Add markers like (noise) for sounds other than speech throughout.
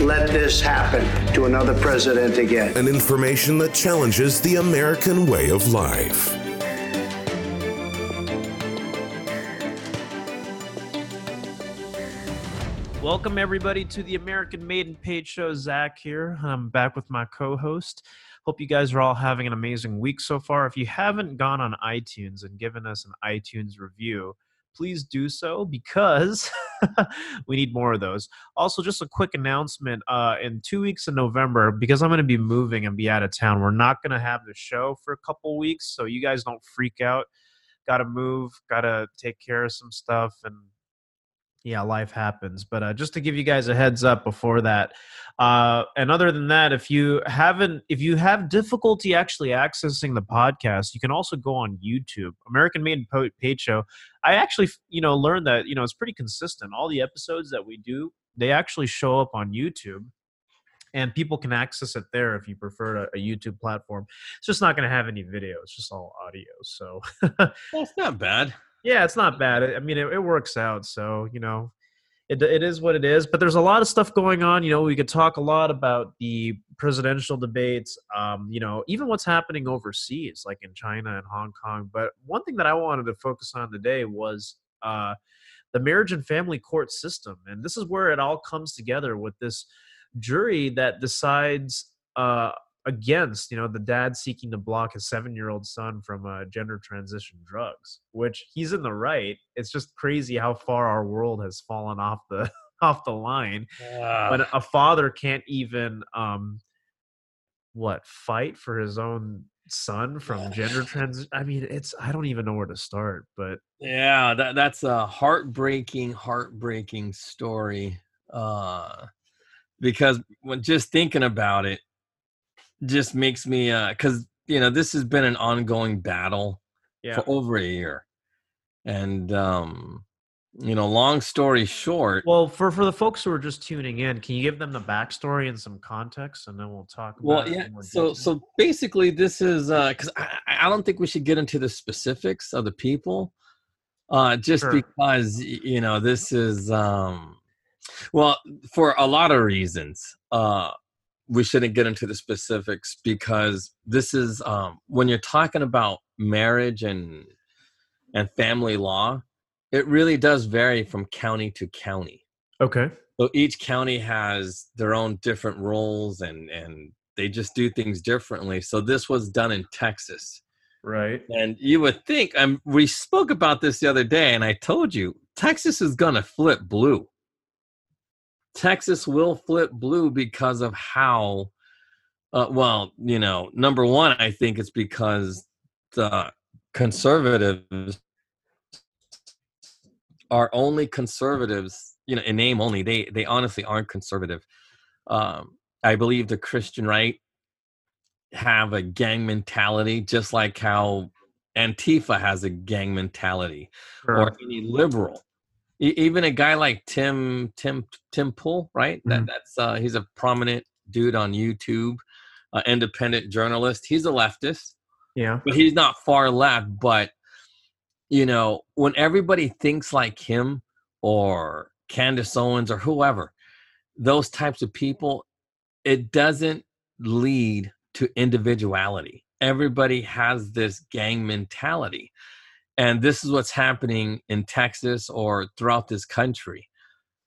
let this happen to another president again. And information that challenges the American way of life. Welcome everybody to the American Made and Paid Show. Zach here. I'm back with my co-host. Hope you guys are all having an amazing week so far. If you haven't gone on iTunes and given us an iTunes review, please do so because (laughs) (laughs) we need more of those. Also, just a quick announcement uh, in two weeks in November, because I'm going to be moving and be out of town, we're not going to have the show for a couple weeks. So you guys don't freak out. Got to move, got to take care of some stuff, and yeah, life happens. But uh, just to give you guys a heads up before that, uh, and other than that, if you haven't, if you have difficulty actually accessing the podcast, you can also go on YouTube, American Made Paid Show. I actually, you know, learned that you know it's pretty consistent. All the episodes that we do, they actually show up on YouTube. And people can access it there if you prefer a, a YouTube platform. It's just not going to have any video; it's just all audio. So that's not bad. Yeah, it's not bad. I mean, it, it works out. So you know, it, it is what it is. But there's a lot of stuff going on. You know, we could talk a lot about the presidential debates. Um, you know, even what's happening overseas, like in China and Hong Kong. But one thing that I wanted to focus on today was uh, the marriage and family court system, and this is where it all comes together with this jury that decides uh, against you know the dad seeking to block his seven year old son from uh, gender transition drugs which he's in the right. It's just crazy how far our world has fallen off the (laughs) off the line. Uh, when a father can't even um what fight for his own son from gender trans i mean it's i don't even know where to start but yeah that, that's a heartbreaking heartbreaking story uh because when just thinking about it just makes me uh because you know this has been an ongoing battle yeah for over a year and um you know long story short well for for the folks who are just tuning in can you give them the backstory and some context and then we'll talk about well yeah so detail. so basically this is uh because I, I don't think we should get into the specifics of the people uh just Sure. because you know this is um well for a lot of reasons uh we shouldn't get into the specifics because this is um when you're talking about marriage and and family law it really does vary from county to county. Okay. So each county has their own different rules and and they just do things differently. So this was done in texas. Right. And you would think um, we spoke about this the other day and i told you texas is going to flip blue texas will flip blue because of how uh, well you know number one i think it's because the conservatives are only conservatives you know in name only. They they honestly aren't conservative. Um i believe the christian right have a gang mentality just like how antifa has a gang mentality or any liberal even a guy like tim tim tim pool right? That Mhm. that's uh he's a prominent dude on youtube uh, independent journalist. He's a leftist yeah. but he's not far left but you know when everybody thinks like him or candace owens or whoever those types of people it doesn't lead to individuality. Everybody has this gang mentality and this is what's happening in texas or throughout this country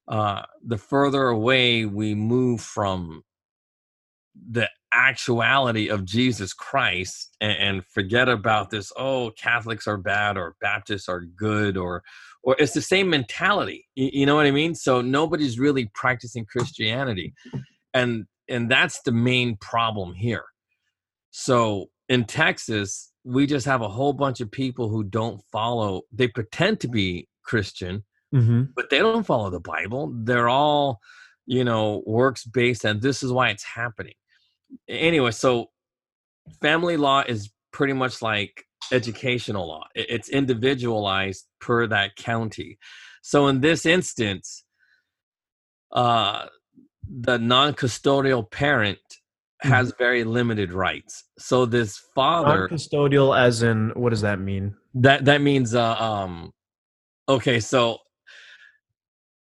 uh, the further away we move from the actuality of Jesus Christ and, and forget about this, oh, Catholics are bad or Baptists are good or or it's the same mentality. You, you know what I mean? So nobody's really practicing Christianity. And and that's the main problem here. So in Texas, we just have a whole bunch of people who don't follow, they pretend to be Christian, mm-hmm. but they don't follow the Bible. They're all you know works based and this is why it's happening anyway so family law is pretty much like educational law it's individualized per that county so in this instance uh the non-custodial parent has very limited rights so this father Non-custodial, as in what does that mean? that that means uh um okay so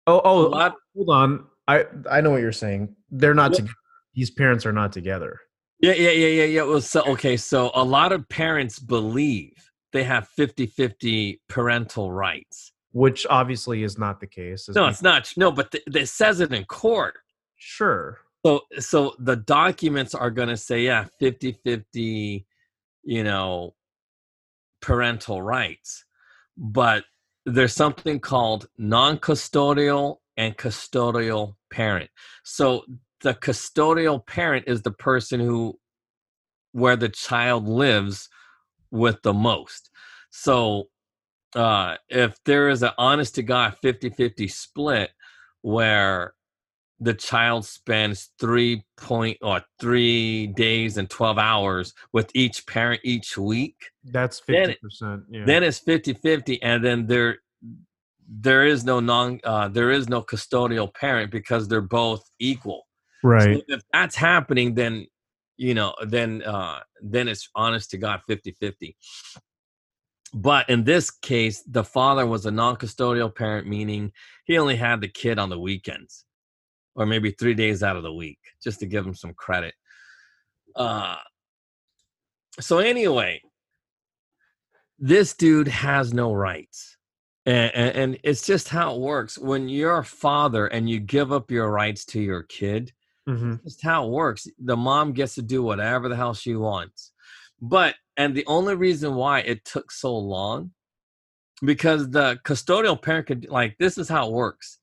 Oh, oh, lot hold on. I I know what you're saying. They're not Yeah. together. These parents are not together. Yeah, yeah, yeah, yeah, yeah. Well, so okay, so a lot of parents believe they have 50-50 parental rights. which obviously is not the case. No, it's not. No, but th- it says it in court. sure. So so the documents are going to say yeah, 50-50, you know, parental rights. But there's something called non-custodial and custodial parent. So the custodial parent is the person who where the child lives with the most. So uh if there is an honest to god 50-50 split where the child spends three point or three days and 12 hours with each parent each week That's Then fifty it- percent. Yeah. then it's 50-50 and then there there is no non uh there is no custodial parent because they're both equal right. so if that's happening then you know then uh then it's honest to god 50-50 but in this case the father was a non-custodial parent meaning he only had the kid on the weekends or maybe three days out of the week just to give him some credit uh so anyway this dude has no rights and, and, and it's just how it works when you're a father and you give up your rights to your kid hmm just how it works. The mom gets to do whatever the hell she wants. But and the only reason why it took so long because the custodial parent could like this is how it works.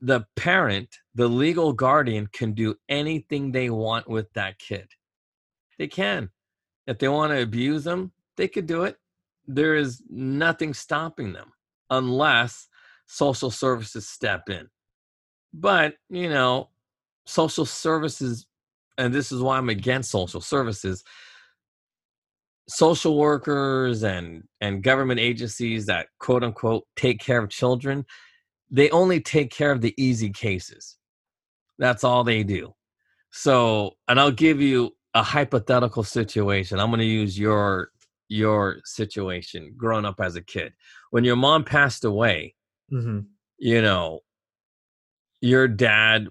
The parent, the legal guardian can do anything they want with that kid. They can. If they want to abuse them, they could do it. There is nothing stopping them unless social services step in but you know social services and this is why i'm against social services social workers and and government agencies that quote unquote take care of children they only take care of the easy cases. That's all they do. So and i'll give you a hypothetical situation. I'm going to use your your situation growing up as a kid. When your mom passed away hmm you know, your dad,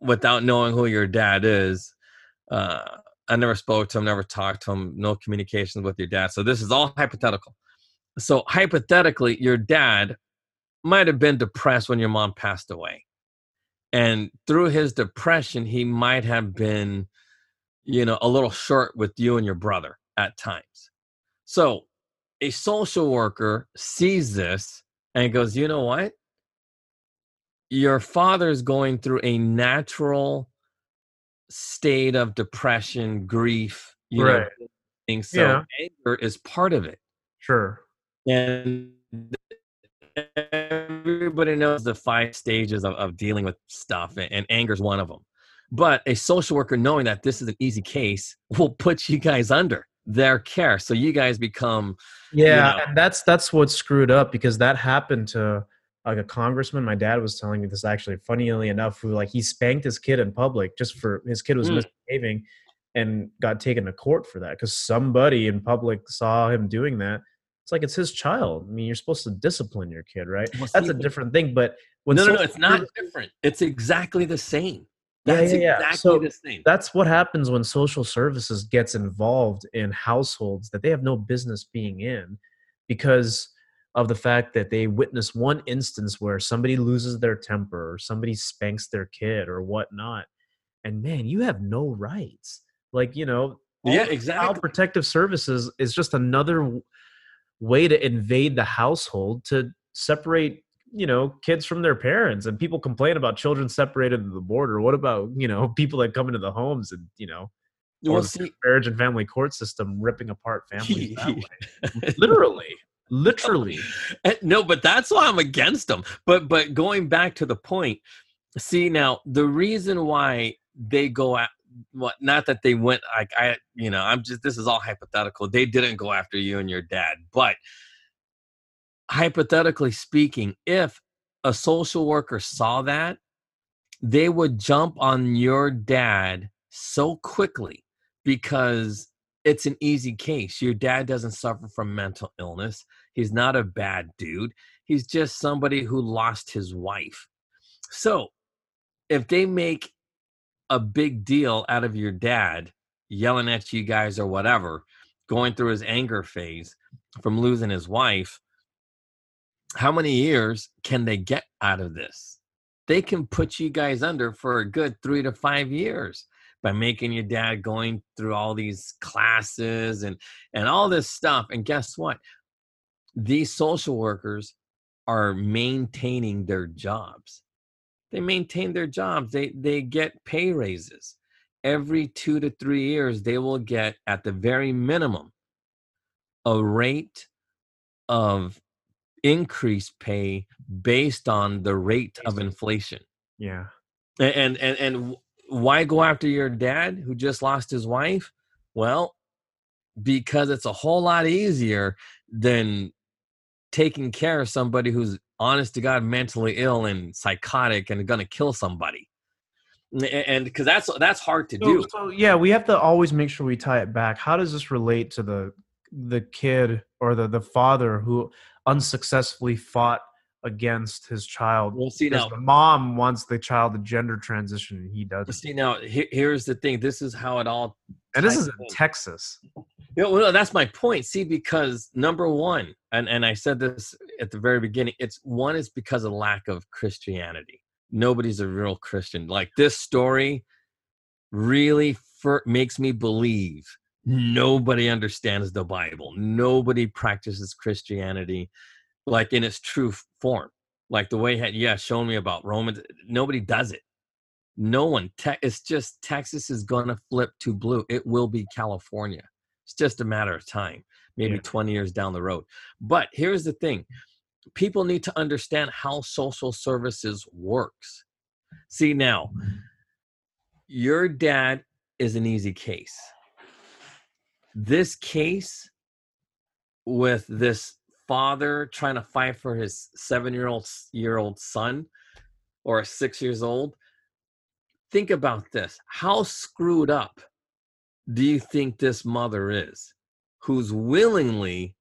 without knowing who your dad is, uh, I never spoke to him, never talked to him, no communications with your dad. So this is all hypothetical. So hypothetically, your dad might have been depressed when your mom passed away. And through his depression, he might have been, you know, a little short with you and your brother at times. So a social worker sees this and goes, you know what? your father's going through a natural state of depression, grief, you know, Right. things. So Yeah. anger is part of it. Sure. And everybody knows the five stages of, of dealing with stuff, and, and anger is one of them. But a social worker, knowing that this is an easy case, (laughs) will put you guys under their care. So you guys become Yeah, know. and that's that's what's screwed up because that happened to like a congressman. My dad was telling me this actually, funnily enough, who like he spanked his kid in public just for his kid was Mm. misbehaving and got taken to court for that because somebody in public saw him doing that. It's like it's his child. I mean, you're supposed to discipline your kid, right? Well, That's see, a different thing. But when no, no, no, it's not different. It's exactly the same. Yeah, That's yeah, yeah. exactly So the same. that's what happens when social services gets involved in households that they have no business being in because of the fact that they witness one instance where somebody loses their temper or somebody spanks their kid or whatnot and man you have no rights like you know Yeah, exactly. child protective services is just another way to invade the household to separate you know kids from their parents and people complain about children separated at the border what about you know (laughs) people that come into the homes and you know Well, the see, marriage and family court system ripping apart (laughs) families that way. literally literally Eh, no, but that's why I'm against them. But but going back to the point, See now, the reason why they go at what not that they went like I you know, I'm just this is all hypothetical. They didn't go after you and your dad, but hypothetically speaking, if a social worker saw that, they would jump on your dad so quickly because it's an easy case. Your dad doesn't suffer from mental illness. He's not a bad dude. He's just somebody who lost his wife. So, if they make a big deal out of your dad yelling at you guys or whatever, going through his anger phase from losing his wife, how many years can they get out of this? They can put you guys under for a good three to five years by making your dad going through all these classes and and all this stuff. And guess what? These social workers are maintaining their jobs. They maintain their jobs. They they get pay raises. Every two to three years, they will get at the very minimum a rate of increased pay based on the rate of inflation. Yeah. And and and why go after your dad who just lost his wife? Well, because it's a whole lot easier than taking care of somebody who's honest to God mentally ill and psychotic and going to kill somebody. And because that's that's hard to so, do. So yeah, we have to always make sure we tie it back. How does this relate to the the kid or the the father who unsuccessfully fought against his child. We'll see now. The mom wants the child to gender transition, and he doesn't. See now, here's the thing. This is how it all. And this is in Texas. Yeah, well, that's my point. See, because number one, and and I said this at the very beginning. It's one is because of lack of Christianity. Nobody's a real Christian. Like this story, really for, makes me believe nobody understands the Bible. Nobody practices Christianity like in its true form. Like the way, had yeah, shown me about Romans. Nobody does it. No one. Te- it's just Texas is going to flip to blue. It will be California. It's just a matter of time, maybe yeah. 20 years down the road. But here's the thing people need to understand how social services works. See, now, your dad is an easy case this case with this father trying to fight for his seven year old year old son or six years old think about this how screwed up do you think this mother is who's willingly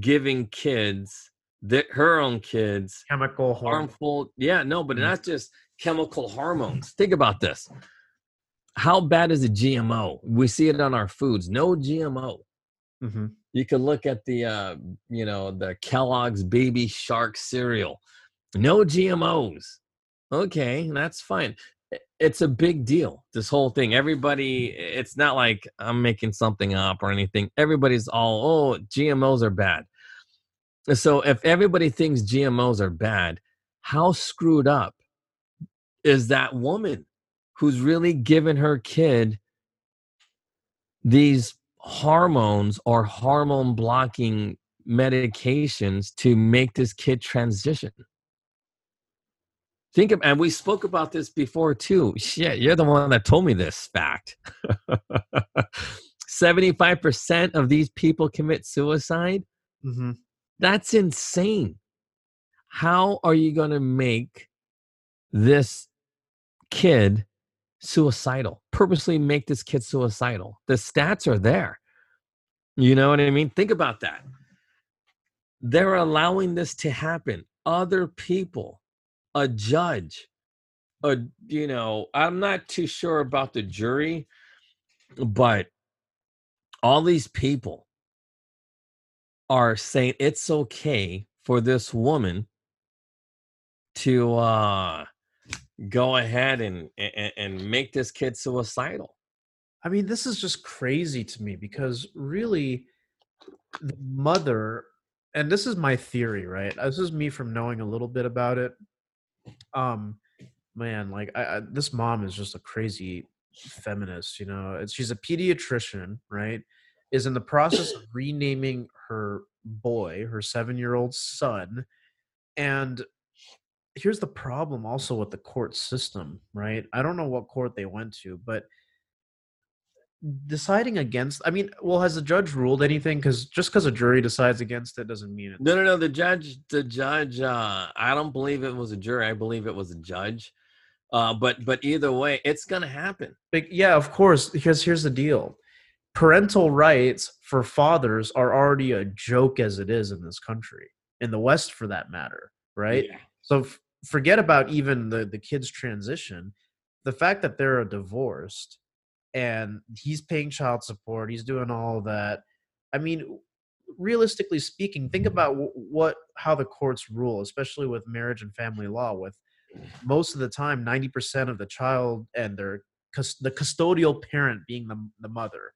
giving kids that her own kids chemical harmful yeah no but mm. not just chemical hormones think about this how bad is a GMO? We see it on our foods. No GMO. Mm-hmm. You could look at the, uh, you know, the Kellogg's Baby Shark cereal. No GMOs. Okay, that's fine. It's a big deal. This whole thing. Everybody. It's not like I'm making something up or anything. Everybody's all, oh, GMOs are bad. So if everybody thinks GMOs are bad, how screwed up is that woman? who's really given her kid these hormones or hormone blocking medications to make this kid transition. Think of, and we spoke about this before too. Shit, you're the one that told me this fact. (laughs) 75% of these people commit suicide. Mm-hmm. That's insane. How are you going to make this kid suicidal, purposely make this kid suicidal. The stats are there. You know what I mean? Think about that. They're allowing this to happen. Other people, a judge, a you know, I'm not too sure about the jury, but all these people are saying it's okay for this woman to uh go ahead and, and and make this kid suicidal. I mean this is just crazy to me because really the mother and this is my theory right? This is me from knowing a little bit about it. Um man like I, I this mom is just a crazy feminist you know? She's a pediatrician right? Is in the process of renaming her boy her seven year old son and here's the problem also with the court system, right? I don't know what court they went to, but deciding against i mean well has the judge ruled anything because just because a jury decides against it doesn't mean it No, no, no. The judge, the judge. Uh, I don't believe it was a jury. I believe it was a judge. Uh, but but either way, it's gonna happen. Like, yeah, of course. Because here's the deal: parental rights for fathers are already a joke as it is in this country, in the West, for that matter, right? Yeah. So f- forget about even the the kids' transition. The fact that they're divorced and he's paying child support, he's doing all that. I mean, realistically speaking, think about what how the courts rule, especially with marriage and family law. With most of the time, ninety percent of the child and their the custodial parent being the the mother,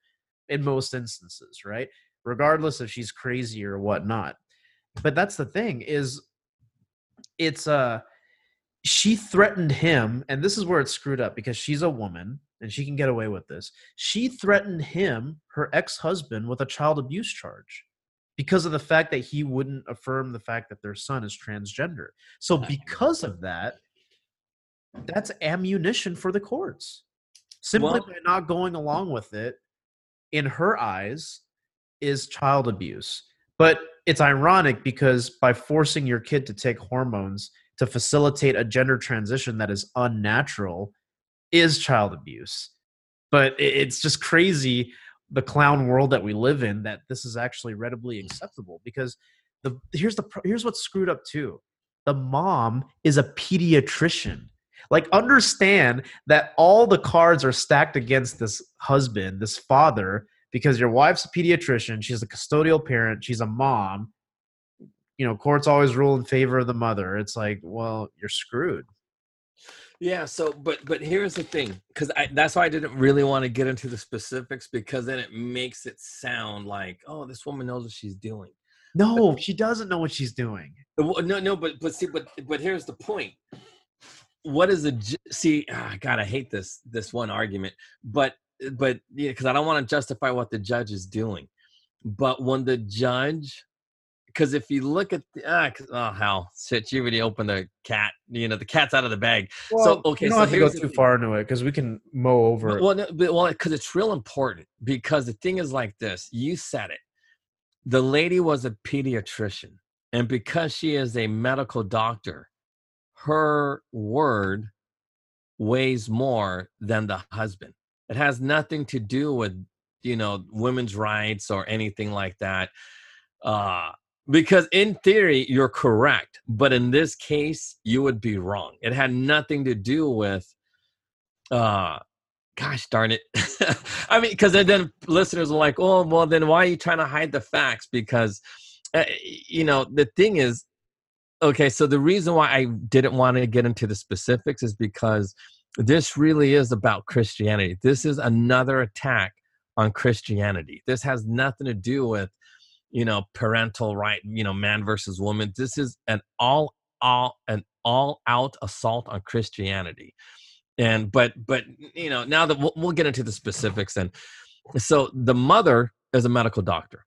in most instances, right? Regardless if she's crazy or whatnot. But that's the thing is, it's uh she threatened him, and this is where it's screwed up because she's a woman and she can get away with this. She threatened him, her ex husband, with a child abuse charge because of the fact that he wouldn't affirm the fact that their son is transgender. So, because of that, that's ammunition for the courts. Simply Well- by not going along with it, in her eyes, is child abuse. But it's ironic because by forcing your kid to take hormones to facilitate a gender transition that is unnatural is child abuse. But it's just crazy the clown world that we live in that this is actually readily hmm. acceptable because the here's the here's what's screwed up too. The mom is a pediatrician. Like understand that all the cards are stacked against this husband, this father because your wife's a pediatrician, she's a custodial parent, she's a mom. You know, courts always rule in favor of the mother. It's like, well, you're screwed. Yeah. So, but but here's the thing, because that's why I didn't really want to get into the specifics because then it makes it sound like, oh, this woman knows what she's doing. No, she doesn't know what she's doing. Uh, well, No, no, but but see, but but here's the point. What is a see? ah, God, I hate this this one argument, but but yeah, because I don't want to justify what the judge is doing. But when the judge, because if you look at the, ah, oh hell, shit, you already opened the cat. You know, the cat's out of the bag. so okay, you don't so have to go too far into it because we can mow over. it. Well, no, but, well, because it's real important. Because the thing is like this: you said it. The lady was a pediatrician, and because she is a medical doctor, her word weighs more than the husband. It has nothing to do with you know women's rights or anything like that. Uh, because in theory you're correct, but in this case you would be wrong. It had nothing to do with uh gosh darn it (laughs) i mean because then listeners are like oh well then why are you trying to hide the facts because uh, you know the thing is okay so the reason why i didn't want to get into the specifics is because this really is about christianity. This is another attack on christianity. This has nothing to do with you know parental right you know man versus woman. This is an all all an all out assault on christianity. And but but you know now that we'll, we'll get into the specifics and so the mother is a medical doctor.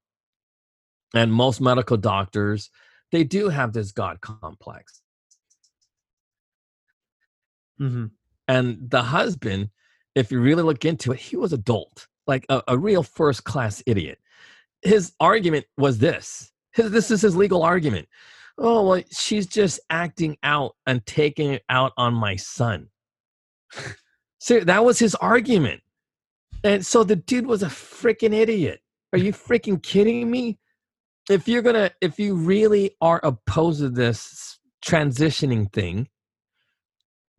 And most medical doctors they do have this god complex. Hmm and the husband if you really look into it he was a dolt like a, a real first class idiot. His argument was this his, this is his legal argument. Oh well she's just acting out and taking it out on my son. (laughs) So that was his argument. And so the dude was a freaking idiot. Are you freaking kidding me? If you're gonna if you really are opposed to this transitioning thing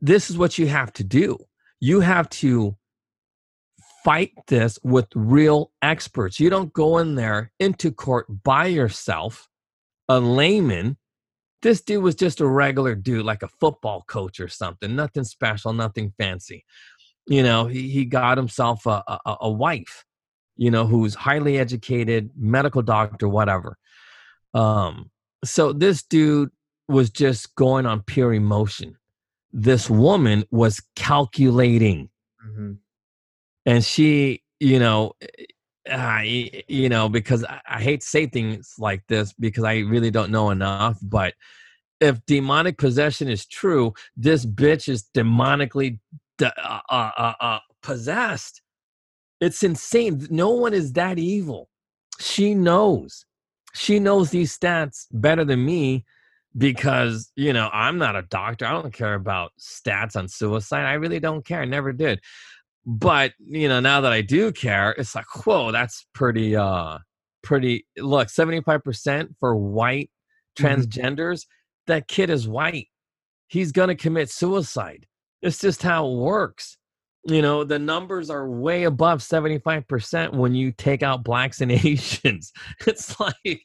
this is what you have to do. You have to fight this with real experts. You don't go in there into court by yourself a layman. This dude was just a regular dude like a football coach or something nothing special nothing fancy. You know he, he got himself a, a, a wife you know who's highly educated medical doctor whatever. Um so this dude was just going on pure emotion this woman was calculating hmm and she you know I, you know because I, I hate to say things like this because i really don't know enough but if demonic possession is true, this bitch is demonically uh, uh, uh, uh, possessed. It's insane. No one is that evil. She knows. She knows these stats better than me because, you know, I'm not a doctor. I don't care about stats on suicide. I really don't care. I never did. But, you know, now that I do care, it's like, whoa, that's pretty, uh, pretty. Look, 75% for white mm-hmm. transgenders, mm-hmm. that kid is white. He's to commit suicide. It's just how it works you know the numbers are way above 75% when you take out blacks and asians (laughs) it's like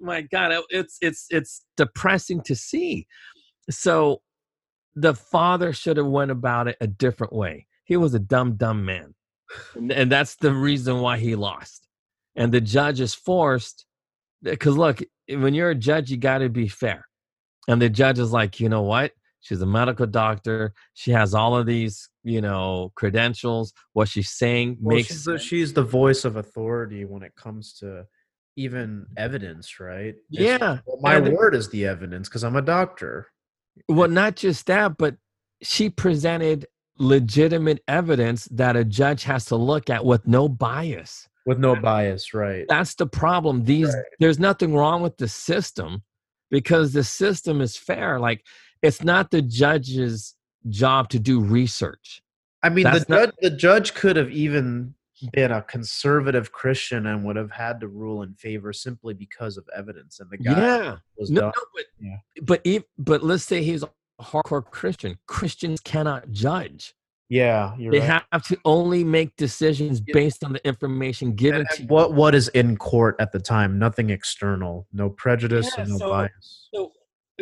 my god it's it's it's depressing to see. So the father should have went about it a different way. He was a dumb dumb man. And that's the reason why he lost. And the judge is forced because look when you're a judge you got to be fair. And the judge is like you know what? She's a medical doctor. She has all of these you know credentials. What she's saying well, makes she's the, she's the voice of authority when it comes to even evidence right? Yeah well, my and word is the evidence because i'm a doctor. Well not just that but she presented legitimate evidence that a judge has to look at with no bias. With no bias right. that's the problem. These right. there's nothing wrong with the system because the system is fair. Like it's not the judge's job to do research. I mean, the judge, the judge could have even been a conservative Christian and would have had to rule in favor simply because of evidence. And the guy yeah. was no, no but, yeah. but if, but let's say he's a hardcore Christian. Christians cannot judge. Yeah, they right. have to only make decisions based on the information given and, and to what what is in court at the time. Nothing external, no prejudice yeah, and no so, bias. So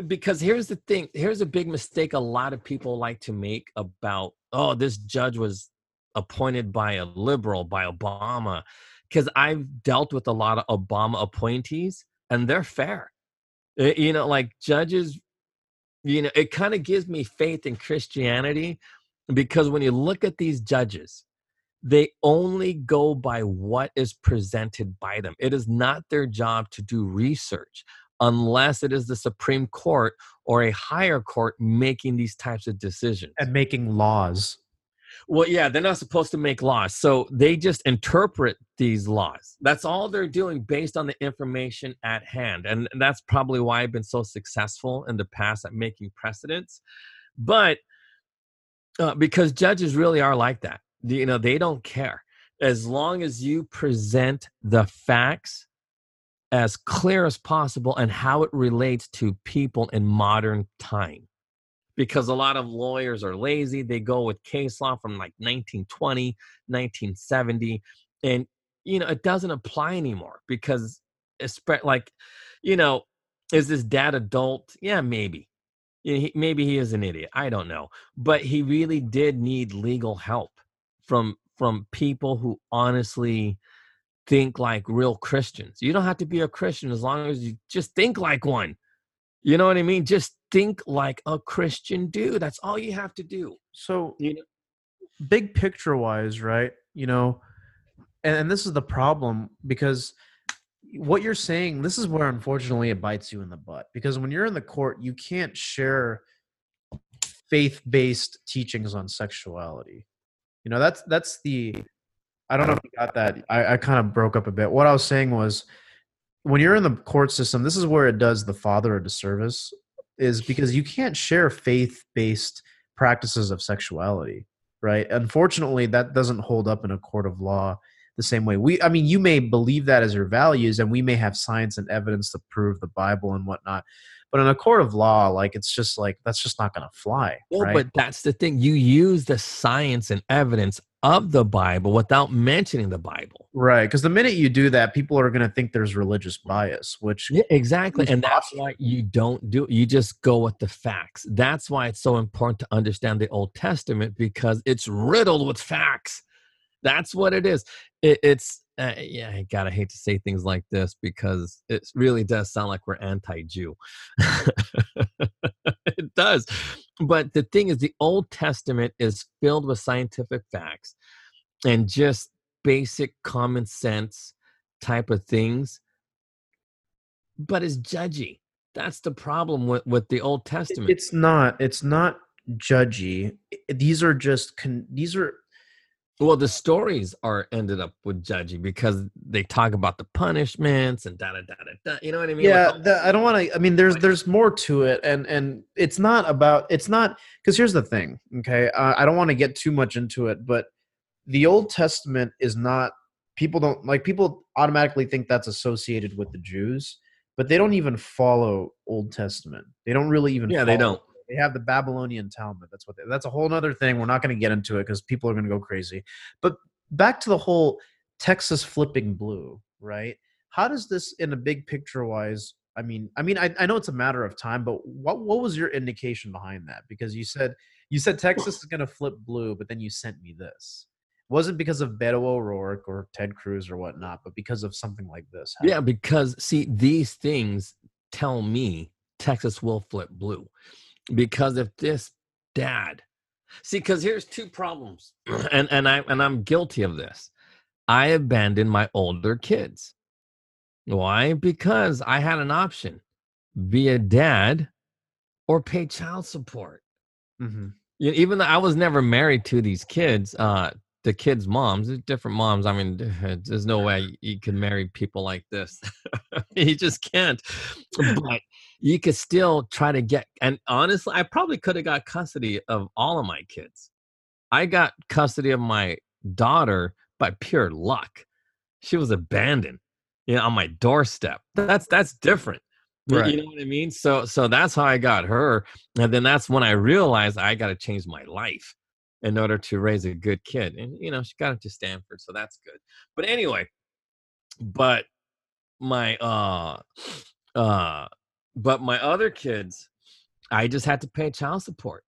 because here's the thing here's a big mistake a lot of people like to make about oh this judge was appointed by a liberal by obama because i've dealt with a lot of obama appointees and they're fair. You know like judges you know it kind of gives me faith in christianity because when you look at these judges they only go by what is presented by them. It is not their job to do research unless it is the Supreme Court or a higher court making these types of decisions. And making laws. Well, yeah, they're not supposed to make laws. So they just interpret these laws. That's all they're doing based on the information at hand. And that's probably why I've been so successful in the past at making precedents. But uh, because judges really are like that, you know, they don't care. As long as you present the facts as clear as possible and how it relates to people in modern time because a lot of lawyers are lazy they go with case law from like 1920 1970 and you know it doesn't apply anymore because like you know is this dad adult yeah maybe maybe he is an idiot i don't know but he really did need legal help from from people who honestly think like real Christians. You don't have to be a Christian as long as you just think like one. You know what I mean? Just think like a Christian dude. That's all you have to do. So, you know, big picture wise, right? You know, and, and this is the problem because what you're saying, this is where unfortunately it bites you in the butt. Because when you're in the court, you can't share faith based teachings on sexuality. You know, that's that's the I don't know if you got that. I, I kind of broke up a bit. What I was saying was when you're in the court system, this is where it does the father a disservice, is because you can't share faith based practices of sexuality, right? Unfortunately, that doesn't hold up in a court of law the same way. We, I mean, you may believe that as your values, and we may have science and evidence to prove the Bible and whatnot. But in a court of law, like it's just like that's just not going to fly. Well, right? but that's the thing. You use the science and evidence of the Bible without mentioning the Bible. Right. Because the minute you do that, people are going to think there's religious bias, which. Yeah, exactly. And that's why you don't do You just go with the facts. That's why it's so important to understand the Old Testament because it's riddled with facts. That's what it is. It, it's. Uh, yeah, I gotta hate to say things like this because it really does sound like we're anti-Jew. (laughs) it does, but the thing is, the Old Testament is filled with scientific facts and just basic common sense type of things, but it's judgy. That's the problem with with the Old Testament. It's not. It's not judgy. These are just. Con- these are. Well, the stories are ended up with judgy because they talk about the punishments and da da da da. da you know what I mean? Yeah, all- the, I don't want to. I mean, there's there's more to it, and and it's not about. It's not because here's the thing. Okay, uh, I don't want to get too much into it, but the Old Testament is not. People don't like. People automatically think that's associated with the Jews, but they don't even follow Old Testament. They don't really even. Yeah, they don't. They have the Babylonian Talmud. That's what. They, that's a whole other thing. We're not going to get into it because people are going to go crazy. But back to the whole Texas flipping blue, right? How does this, in a big picture wise, I mean, I mean, I, I know it's a matter of time, but what what was your indication behind that? Because you said you said Texas is going to flip blue, but then you sent me this. It wasn't because of Beto O'Rourke or Ted Cruz or whatnot, but because of something like this. Yeah, because see, these things tell me Texas will flip blue. Because if this dad, see, because here's two problems, (clears throat) and and I and I'm guilty of this. I abandoned my older kids. Why? Because I had an option: be a dad or pay child support. hmm You know, even though I was never married to these kids, uh, the kids' moms, different moms. I mean, (laughs) there's no way you can marry people like this. (laughs) you just can't. But you could still try to get. And honestly, I probably could have got custody of all of my kids. I got custody of my daughter by pure luck. She was abandoned, you know, on my doorstep. That's that's different. You- Right. You know what I mean? So so that's how I got her. And then that's when I realized I got to change my life in order to raise a good kid. And you know, she got into Stanford, so that's good. But anyway, but my uh uh but my other kids, I just had to pay child support.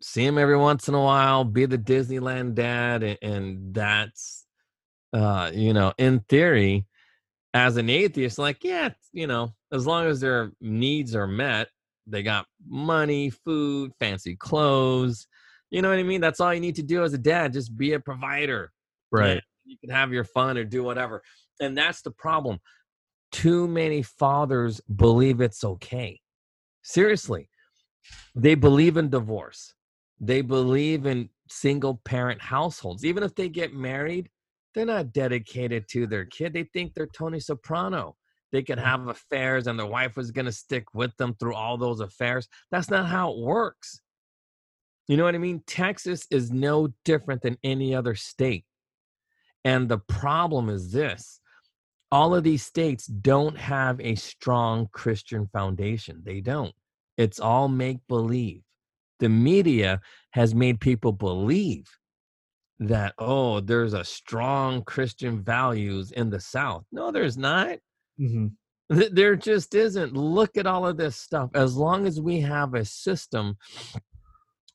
See him every once in a while, be the Disneyland dad, and, and that's uh, you know, in theory, as an atheist, like, yeah, you know, as long as their needs are met, they got money, food, fancy clothes. You know what I mean? That's all you need to do as a dad. Just be a provider. Right. You can have your fun or do whatever. And that's the problem. Too many fathers believe it's okay. Seriously. They believe in divorce. They believe in single parent households. Even if they get married, they're not dedicated to their kid. They think they're Tony Soprano. They could mm. have affairs and their wife was going to stick with them through all those affairs. That's not how it works. You know what I mean? Texas is no different than any other state. And the problem is this all of these states don't have a strong Christian foundation. They don't. It's all make believe. The media has made people believe that, oh, there's a strong Christian values in the South. No, there's not. hmm There just isn't. Look at all of this stuff. As long as we have a system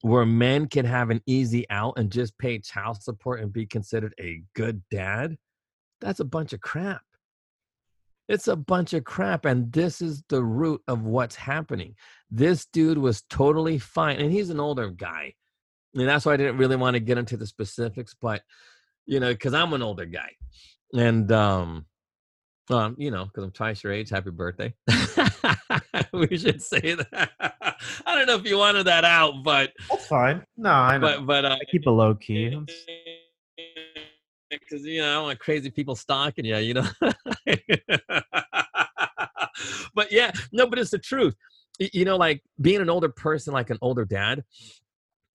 where men can have an easy out and just pay child support and be considered a good dad, that's a bunch of crap. It's a bunch of crap. And this is the root of what's happening. This dude was totally fine. And he's an older guy. And that's why I didn't really want to get into the specifics, but you know, because I'm an older guy. And um, um, you know, because I'm twice your age. Happy birthday. (laughs) we should say that. (laughs) I don't know if you wanted that out, but That's fine. No, I know. but but uh, I keep a low key. (laughs) Because you know I don't want crazy people stalking you, you know. (laughs) but yeah, no, but it's the truth. You know, like being an older person, like an older dad.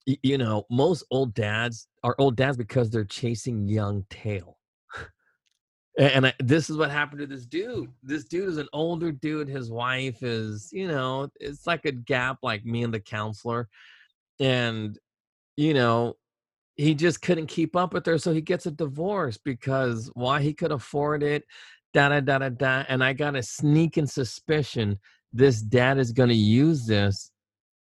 You know, most old dads are old dads because they're chasing young tail. (laughs) And I, this is what happened to this dude. This dude is an older dude. His wife is, you know, it's like a gap, like me and the counselor. And, you know, he just couldn't keep up with her. So he gets a divorce because why he could afford it, da da da da da. And I got a sneaking suspicion this dad is going to use this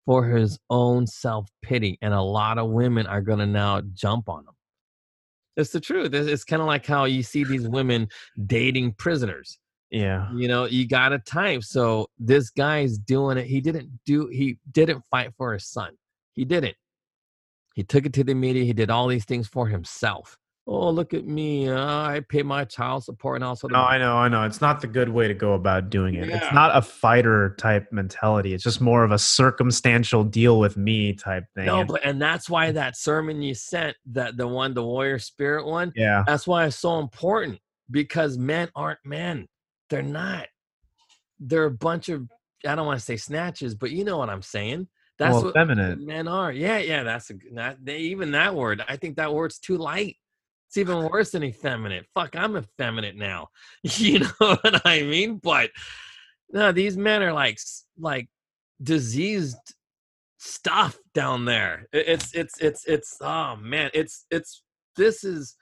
for his own self pity. And a lot of women are going to now jump on him. It's the truth. It's, kind of like how you see these women dating prisoners. yeah. You know, you got a type. So this guy's doing it. He didn't do, he didn't fight for his son. He didn't. He took it to the media. He did all these things for himself. oh look at me, uh, I pay my child support and also. No, I know, I know. It's not the good way to go about doing it. It's not a fighter type mentality. It's just more of a circumstantial deal with me type thing. No, but and that's why that sermon you sent, that the one, the warrior spirit one, yeah, that's why it's so important because men aren't men. They're not. They're a bunch of I don't want to say snatches, but you know what I'm saying. That's well, what feminine. men are. Yeah, yeah. That's a not they, even that word. I think that word's too light. It's even worse than effeminate. Fuck, I'm effeminate now. (laughs) You know what I mean? But no, these men are like like diseased stuff down there. It's it's it's it's oh man, it's it's this is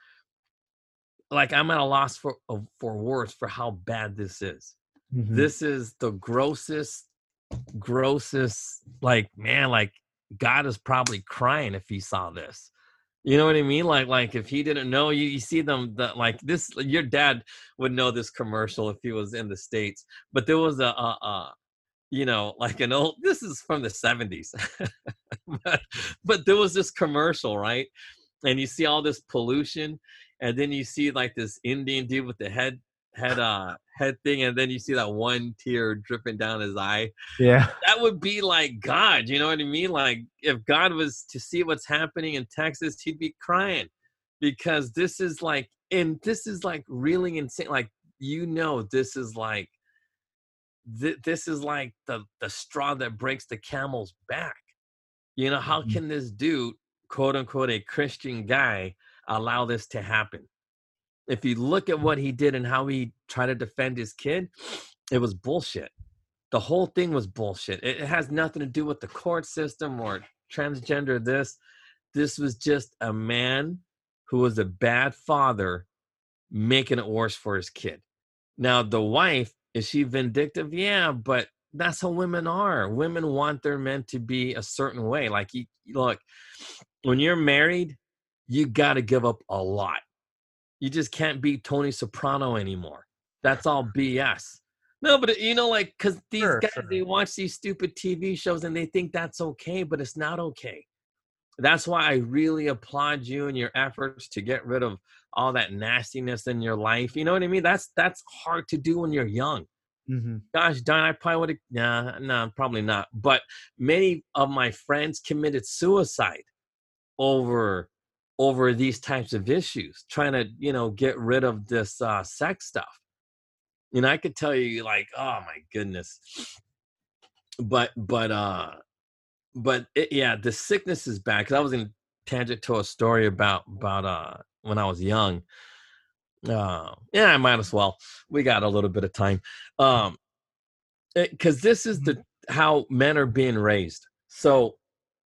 like I'm at a loss for for words for how bad this is. Mhm. This is the grossest, grossest. Like man, like God is probably crying if he saw this. You know what I mean? Like like if he didn't know, you, you see them that like this. Your dad would know this commercial if he was in the states. But there was a, a, a you know, like an old. This is from the seventies, (laughs) but, but there was this commercial, right? And you see all this pollution, and then you see like this Indian dude with the head head uh head thing, and then you see that one tear dripping down his eye. yeah, (laughs) That would be like God, you know what I mean? Like if God was to see what's happening in Texas, he'd be crying because this is like, and this is like really insane. Like you know, this is like th- this is like the the straw that breaks the camel's back. You know, how Mhm. can this dude, quote unquote, a Christian guy, allow this to happen? If you look at what he did and how he tried to defend his kid, it was bullshit. The whole thing was bullshit. It has nothing to do with the court system or transgender this. This was just a man who was a bad father making it worse for his kid. Now, the wife, is she vindictive? Yeah, but that's how women are. Women want their men to be a certain way. Like, you, look, when you're married, you got to give up a lot. You just can't beat Tony Soprano anymore. That's all (laughs) BS. No, but you know, like, because these Sure, guys, sure. they watch these stupid TV shows and they think that's okay, but it's not okay. That's why I really applaud you and your efforts to get rid of all that nastiness in your life. You know what I mean? That's that's hard to do when you're young. Mhm. Gosh darn, I probably would have. Nah, nah, probably not. But many of my friends committed suicide over over these types of issues, trying to you know get rid of this uh, sex stuff. And I could tell you, like, oh my goodness. But but uh, but it, yeah, the sickness is bad. Because I was in tangent to a story about about uh when I was young. Uh, yeah, I might as well. We got a little bit of time. Um, because this is the how men are being raised. So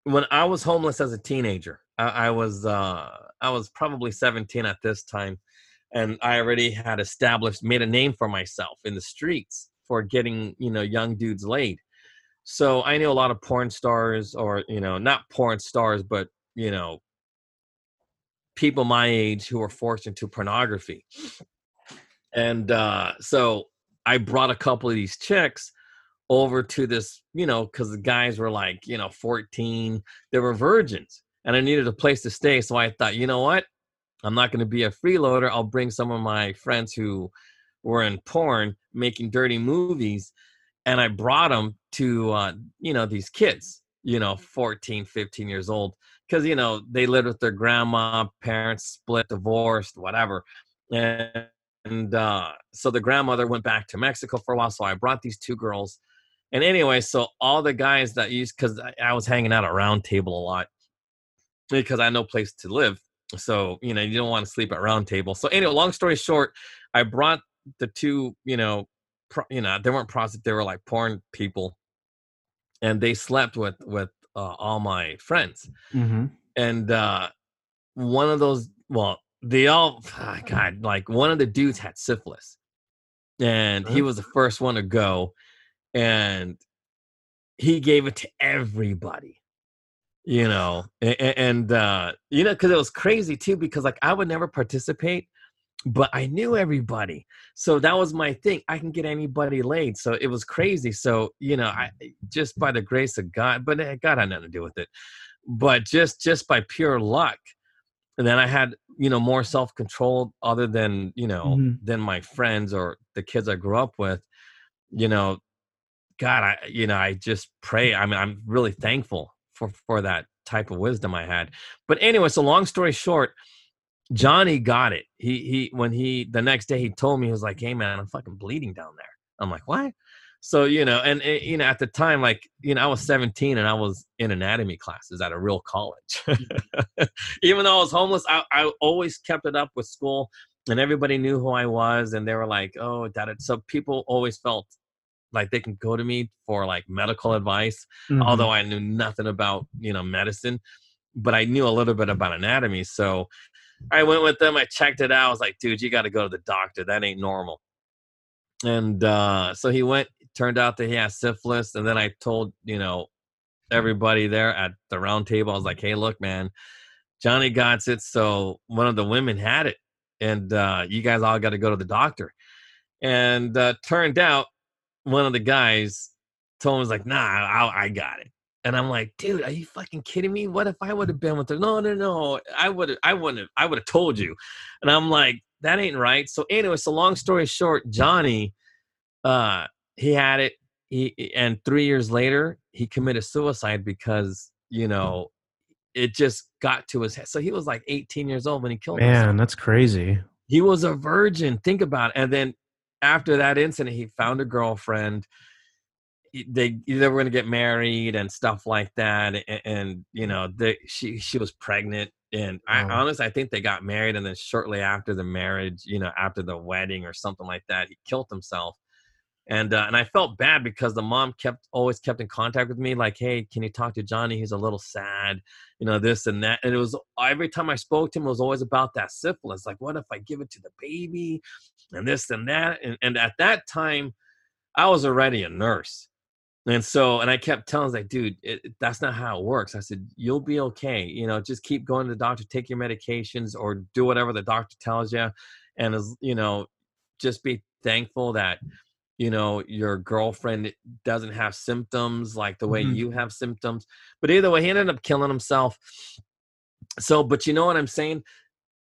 when I was homeless as a teenager, I, I was uh I was probably 17 at this time, and I already had established made a name for myself in the streets for getting you know young dudes laid. So I knew a lot of porn stars, or you know, not porn stars, but you know, people my age who were forced into pornography. And uh, so I brought a couple of these chicks over to this, you know, because the guys were like, you know, 14, they were virgins, and I needed a place to stay. So I thought, you know what? I'm not going to be a freeloader. I'll bring some of my friends who were in porn making dirty movies and I brought them to uh, you know these kids, you know, 14, 15 years old, because you know they lived with their grandma, parents split, divorced, whatever, and, and uh, so the grandmother went back to Mexico for a while. So I brought these two girls, and anyway, so all the guys that used because I, I was hanging out at Round Table a lot because I had no place to live. So you know you don't want to sleep at Round Table. So anyway, long story short, I brought the two, you know, pro, you know, they weren't prostitutes; they were like porn people, and they slept with with uh, all my friends. Mhm. And uh, one of those, well, they all, (sighs) ah, God, like one of the dudes had syphilis, and he was the first one to go, and he gave it to everybody you know and, and uh you know because it was crazy too because like i would never participate but i knew everybody so that was my thing i can get anybody laid so it was crazy so you know i just by the grace of god but god had nothing to do with it but just just by pure luck and then I had you know more self control other than you know Mhm. than my friends or the kids I grew up with. You know, God, I you know I just pray. I mean, I'm really thankful for for that type of wisdom I had. But anyway, so long story short, Johnny got it. He he when he the next day he told me he was like, "Hey man, I'm fucking bleeding down there." I'm like, "What?" So you know, and, eh, you know, at the time, like you know, I was 17 and I was in anatomy classes at a real college. (laughs) Even though I was homeless, I, I always kept it up with school, and everybody knew who I was, and they were like, "Oh, that." So people always felt like they can go to me for like medical advice Mhm. although I knew nothing about you know medicine, but I knew a little bit about anatomy. So I went with them. I checked it out. I was like, dude, you got to go to the doctor. That ain't normal. And uh, so he went. Turned out that he has syphilis. And then I told you know everybody there at the round table. I was like, hey, look, man, Johnny got it. So one of the women had it, and uh, you guys all got to go to the doctor. And uh, turned out one of the guys told him was like, nah, I, I got it. And I'm like, dude, are you fucking kidding me? What if I would have been with her? No, no, no. I would have, I wouldn't have, I would have told you. And I'm like, that ain't right. So anyway, so long story short, Johnny, uh, he had it. He and three years later, he committed suicide because you know it just got to his head. So he was like 18 years old when he killed himself Man, that's crazy. he was a virgin think about it and then after that incident he found a girlfriend. They they were going to get married and stuff like that and, and you know they, she she was pregnant and I honestly I think they got married and then shortly after the marriage you know after the wedding or something like that he killed himself and uh, and I felt bad because the mom kept always kept in contact with me like hey can you talk to Johnny? He's a little sad you know this and that. And it was every time I spoke to him it was always about that syphilis like what if I give it to the baby? and this and that and, and at that time I was already a nurse. And so and I kept telling like dude it- that's not how it works. I said you'll be okay you know just keep going to the doctor take your medications or do whatever the doctor tells you and as you know just be thankful that you know your girlfriend doesn't have symptoms like the way Mhm. you have symptoms but either way he ended up killing himself so but you know what i'm saying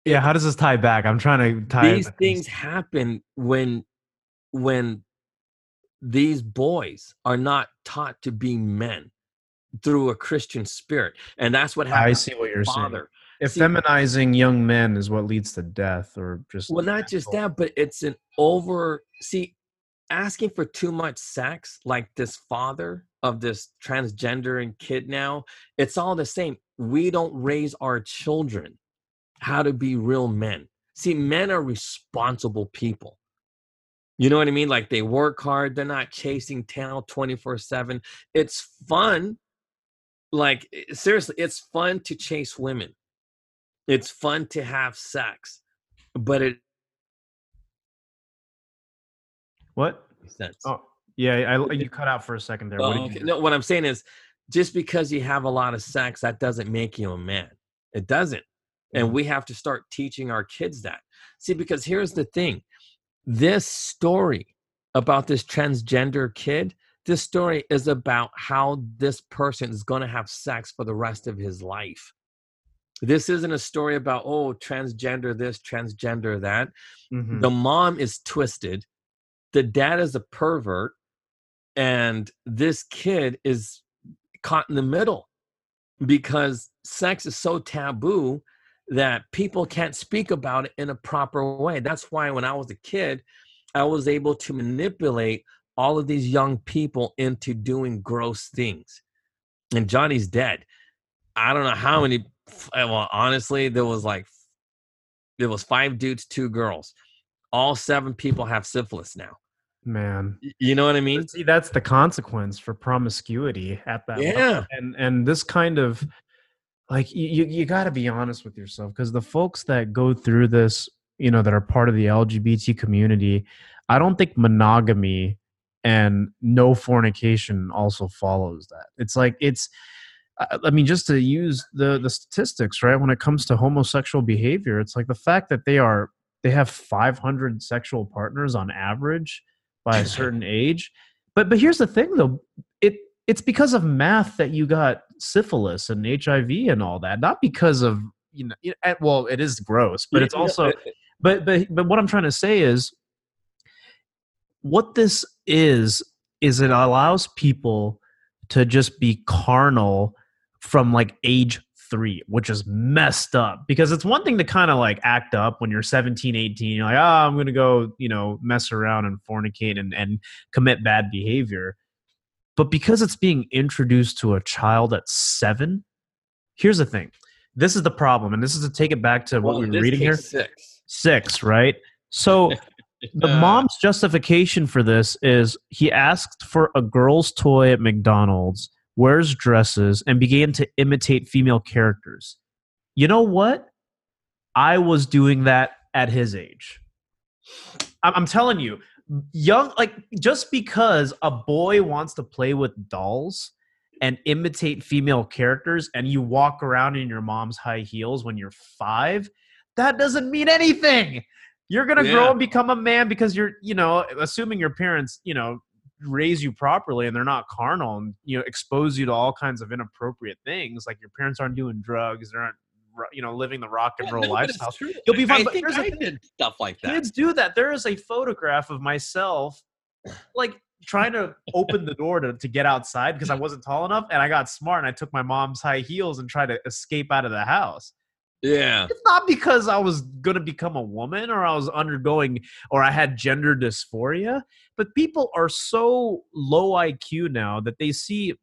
Yeah, how does this tie back? I'm trying to tie these things happen when when these boys are not taught to be men through a christian spirit and that's what happened I see what you're my saying. father See- Effeminizing young men is what leads to death or just well not just that but it's an over see asking for too much sex like this father of this transgender and kid now it's all the same. We don't raise our children how to be real men. See men are responsible people. You know what i mean? Like they work hard they're not chasing tail 24 7 it's fun like eh, seriously it's fun to chase women. It's fun to have sex but it What? sense Oh, yeah, I, you cut out for a second there. Oh, what okay. No, what I'm saying is, just because you have a lot of sex, that doesn't make you a man. It doesn't. And Mhm. we have to start teaching our kids that. See, because here's the thing this story about this transgender kid, this story is about how this person is going to have sex for the rest of his life. This isn't a story about, oh, transgender this, transgender that Mhm. the mom is twisted the dad is a pervert and this kid is caught in the middle because sex is so taboo that people can't speak about it in a proper way. That's why when i was a kid i was able to manipulate all of these young people into doing gross things and johnny's dead. I don't know how many well honestly there was like there was five dudes two girls all seven people have syphilis now Man. You know what I mean? See, that's the consequence for promiscuity at that level. Yeah. And and this kind of like you you, got to be honest with yourself because the folks that go through this, you know, that are part of the LGBT community, I don't think monogamy and no fornication also follows that. It's like it's I mean, just to use the the statistics, right? When it comes to homosexual behavior, it's like the fact that they are they have 500 sexual partners on average by a (laughs) certain age. But but here's the thing, though it it's because of math that you got syphilis and HIV and all that, not because of you know, eh, well, it is gross, but it's also, but but but what I'm trying to say is, what this is is it allows people to just be carnal from like age three, which is messed up because it's one thing to kind of like act up when you're 17, 18. You're like, oh, I'm going to go, you know, mess around and fornicate and, and commit bad behavior. But because it's being introduced to a child at seven, here's the thing. This is the problem. And this is to take it back to what well, we were reading here. Six. Six, right? So (laughs) the mom's justification for this is he asked for a girl's toy at McDonald's, wears dresses, and began to imitate female characters. You know what? I was doing that at his age. I'm, telling you, young, like, just because a boy wants to play with dolls and imitate female characters, and you walk around in your mom's high heels when you're five, that doesn't mean anything you're gonna grow and become a man because you're you know assuming your parents you know raise you properly and they're not carnal and you know expose you to all kinds of inappropriate things like your parents aren't doing drugs they aren't you know living the rock and Yeah, roll no, lifestyle. You'll be fine, I but think here's the I thing. did stuff like that. kids do that there is a photograph of myself like trying to open the door to, to get outside because i wasn't tall enough and i got smart and i took my mom's high heels and tried to escape out of the house Yeah. it's not because I was going to become a woman or I was undergoing or I had gender dysphoria, but people are so low IQ now that they see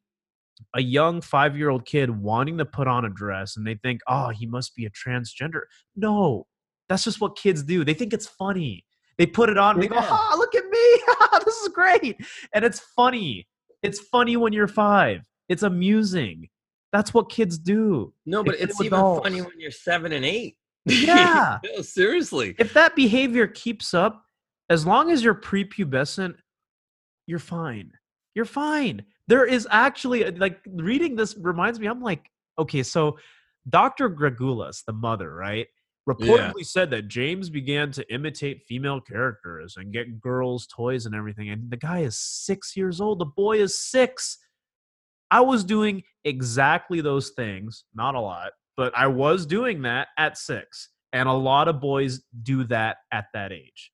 a young five year old kid wanting to put on a dress and they think, oh, he must be a transgender. No, that's just what kids do. They think it's funny. They put it on and they go, ah, look at me. (laughs) this is great. And it's funny. It's funny when you're five, it's amusing. That's what kids do. No, but it's even funny when you're seven and eight. (laughs) Yeah. No, seriously. if that behavior keeps up, as long as you're prepubescent, you're fine. You're fine. There is actually uh, like reading this reminds me. I'm like, okay, so Dr. Gregulas, the mother, right, reportedly said that James began to imitate female characters and get girls' toys and everything. And the guy is six years old. The boy is six. I was doing exactly those things, not a lot, but I was doing that at six. And a lot of boys do that at that age.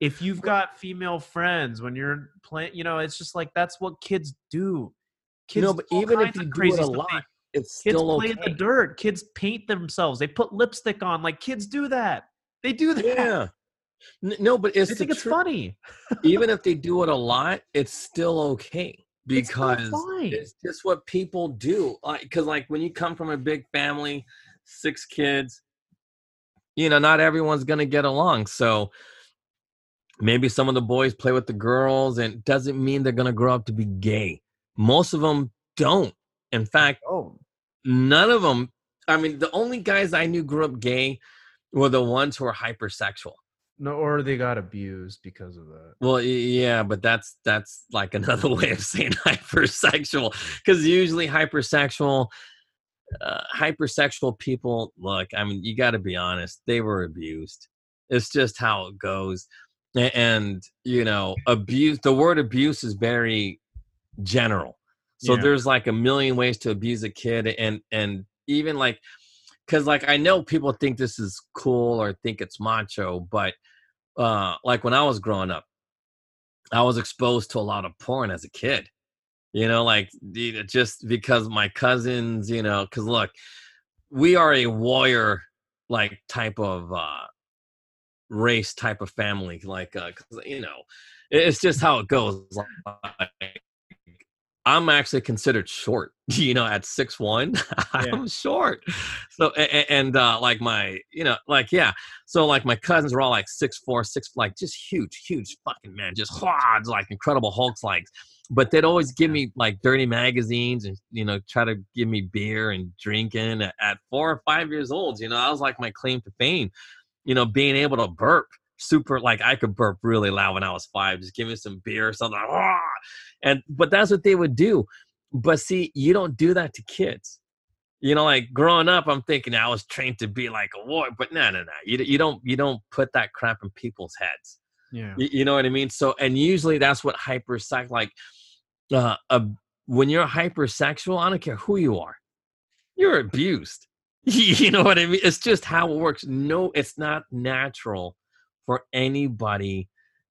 If you've got female friends when you're playing, you know, it's just like that's what kids do. Kids no, but even if you do crazy it a lot, it's kids still play okay. in the dirt. Kids paint themselves. They put lipstick on. Like kids do that. They do that. Yeah. No, but (laughs) it's I the think it's truth. funny. even if (laughs) they do it a lot, it's still okay because fine. it's just what people do. Like, because like when you come from a big family, six kids, you know, not everyone's gonna get along. So maybe some of the boys play with the girls, and doesn't mean they're gonna grow up to be gay. Most of them don't. In fact, Oh, none of them. I mean, the only guys I knew grew up gay were the ones who were hypersexual. No, or they got abused because of that. Well, yeah, but that's that's like (laughs) another way of saying (laughs) hypersexual because usually hypersexual, uh, hypersexual people. Look, I mean, you got to be honest; they were abused. It's just how it goes, A- and you know, abuse. The word abuse is very general, so Yeah. there's like a million ways to abuse a kid, and and even like because like I know people think this is cool or think it's macho, but uh like when I was growing up, I was exposed to a lot of porn as a kid. You know, like just because my cousins, you know, because look, we are a warrior like type of uh race type of family like uh you know it's just how it goes like, i'm actually considered short (laughs) you know at six one (laughs) i'm short. So a- a- and uh like my you know like yeah so like my cousins were all like six four six like just huge huge fucking man just quads like incredible hulks like but they'd always give me like dirty magazines and you know try to give me beer and drinking at, at four or five years old you know i was like my claim to fame you know being able to burp super like i could burp really loud when i was five just give me some beer or something and but that's what they would do but see you don't do that to kids you know like growing up i'm thinking i was trained to be like a warrior but no no no you, you don't you don't put that crap in people's heads Yeah. you, you know what I mean? So, and usually that's what hypersex like. Uh, a, when you're hypersexual, I don't care who you are, you're abused. (laughs) you know what I mean? It's just how it works. No, it's not natural for anybody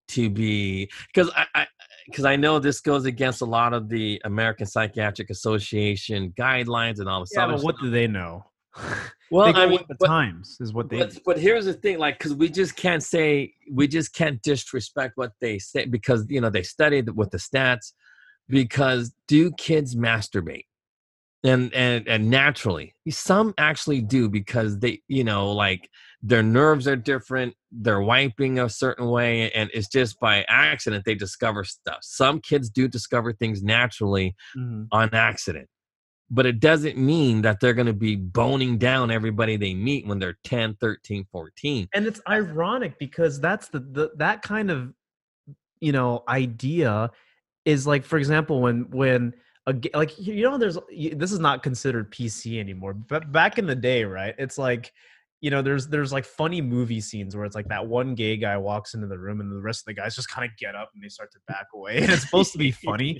to be because I because I, I, know this goes against a lot of the American Psychiatric Association guidelines and all this. Yeah, but what do they know? (laughs) Well, I mean, the but, times is what they. But, but here's the thing, like, because we just can't say we just can't disrespect what they say because you know they studied with the stats. Because do kids masturbate? And and and naturally some actually do because they you know like their nerves are different they're wiping a certain way and it's just by accident they discover stuff some kids do discover things naturally mm-hmm. on accident but it doesn't mean that they're going to be boning down everybody they meet when they're 10 13 14 and it's ironic because that's the, the that kind of you know idea is like for example when when like you know there's this is not considered pc anymore but back in the day right it's like you know there's there's like funny movie scenes where it's like that one gay guy walks into the room and the rest of the guys just kind of get up and they start to back away and it's supposed to be funny.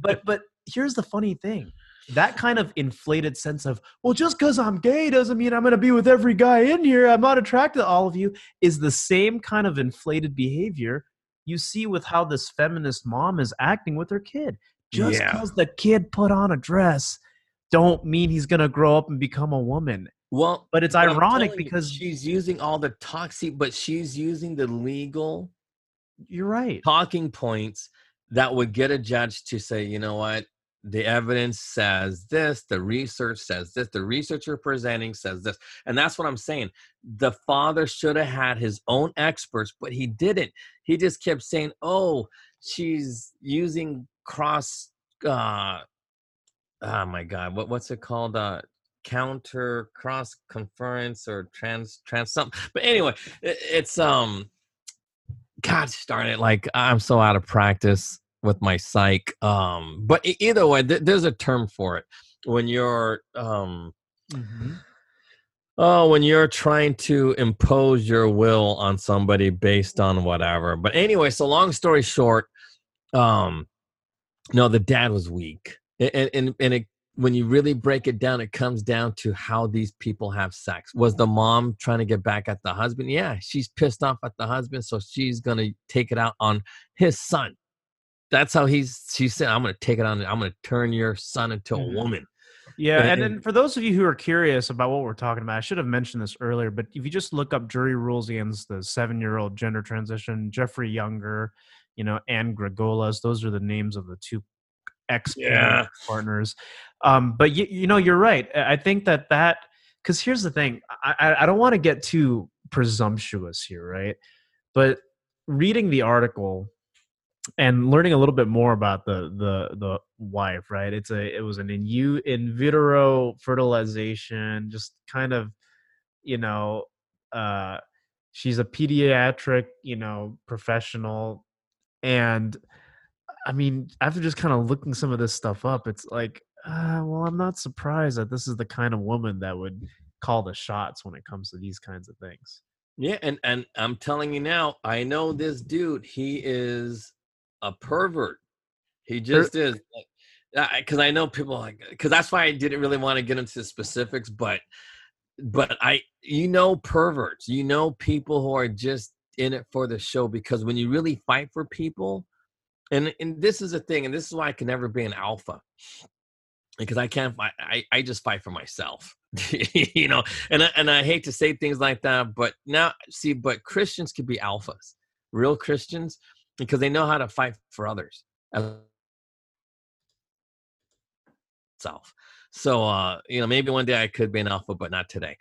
But (laughs) but here's the funny thing that kind of inflated sense of well just because i'm gay doesn't mean i'm going to be with every guy in here i'm not attracted to all of you is the same kind of inflated behavior you see with how this feminist mom is acting with her kid just because yeah. the kid put on a dress don't mean he's gonna grow up and become a woman. Well, but it's ironic because you, she's using all the toxic, but she's using the legal. You're right. Talking points that would get a judge to say, you know what, the evidence says this, the research says this, the researcher presenting says this. And that's what I'm saying. The father should have had his own experts, but he didn't. He just kept saying, oh, she's using cross uh oh my god what what's it called uh counter cross conference or trans trans something? But anyway it, it's um god darn it like i'm so out of practice with my psych um but either way th- there's a term for it. When you're um mm-hmm. oh when you're trying to impose your will on somebody based on whatever. But anyway so long story short um no, the dad was weak, and and and it, when you really break it down, it comes down to how these people have sex. Was the mom trying to get back at the husband? Yeah, she's pissed off at the husband, so she's gonna take it out on his son. That's how he's. She said, "I'm gonna take it on. I'm gonna turn your son into a mm-hmm. woman." Yeah, and, and then for those of you who are curious about what we're talking about, I should have mentioned this earlier, but if you just look up jury rules against the seven-year-old gender transition, Jeffrey Younger, you know, and Gregolas. Those are the names of the two ex yeah. partners. Um, but you, you know, you're right. I think that that because here's the thing. I, I don't want to get too presumptuous here, right? But reading the article and learning a little bit more about the the the wife, right? It's a it was an in you in vitro fertilization, just kind of, you know, uh, she's a pediatric, you know, professional and I mean, after just kind of looking some of this stuff up, it's like, uh, well, I'm not surprised that this is the kind of woman that would call the shots when it comes to these kinds of things. Yeah, and and I'm telling you now, I know this dude. He is a pervert. He just is. Because I know people like, because that's why I didn't really want to get into specifics, but but I, you know, perverts. You know, people who are just in it for the show because when you really fight for people, and and this is a thing, and this is why I can never be an alpha because I can't fight. I, I just fight for myself, (laughs) you know. And I, and I hate to say things like that, but now see, but Christians can be alphas, real Christians, because they know how to fight for others. Self. So uh, you know, maybe one day I could be an alpha, but not today.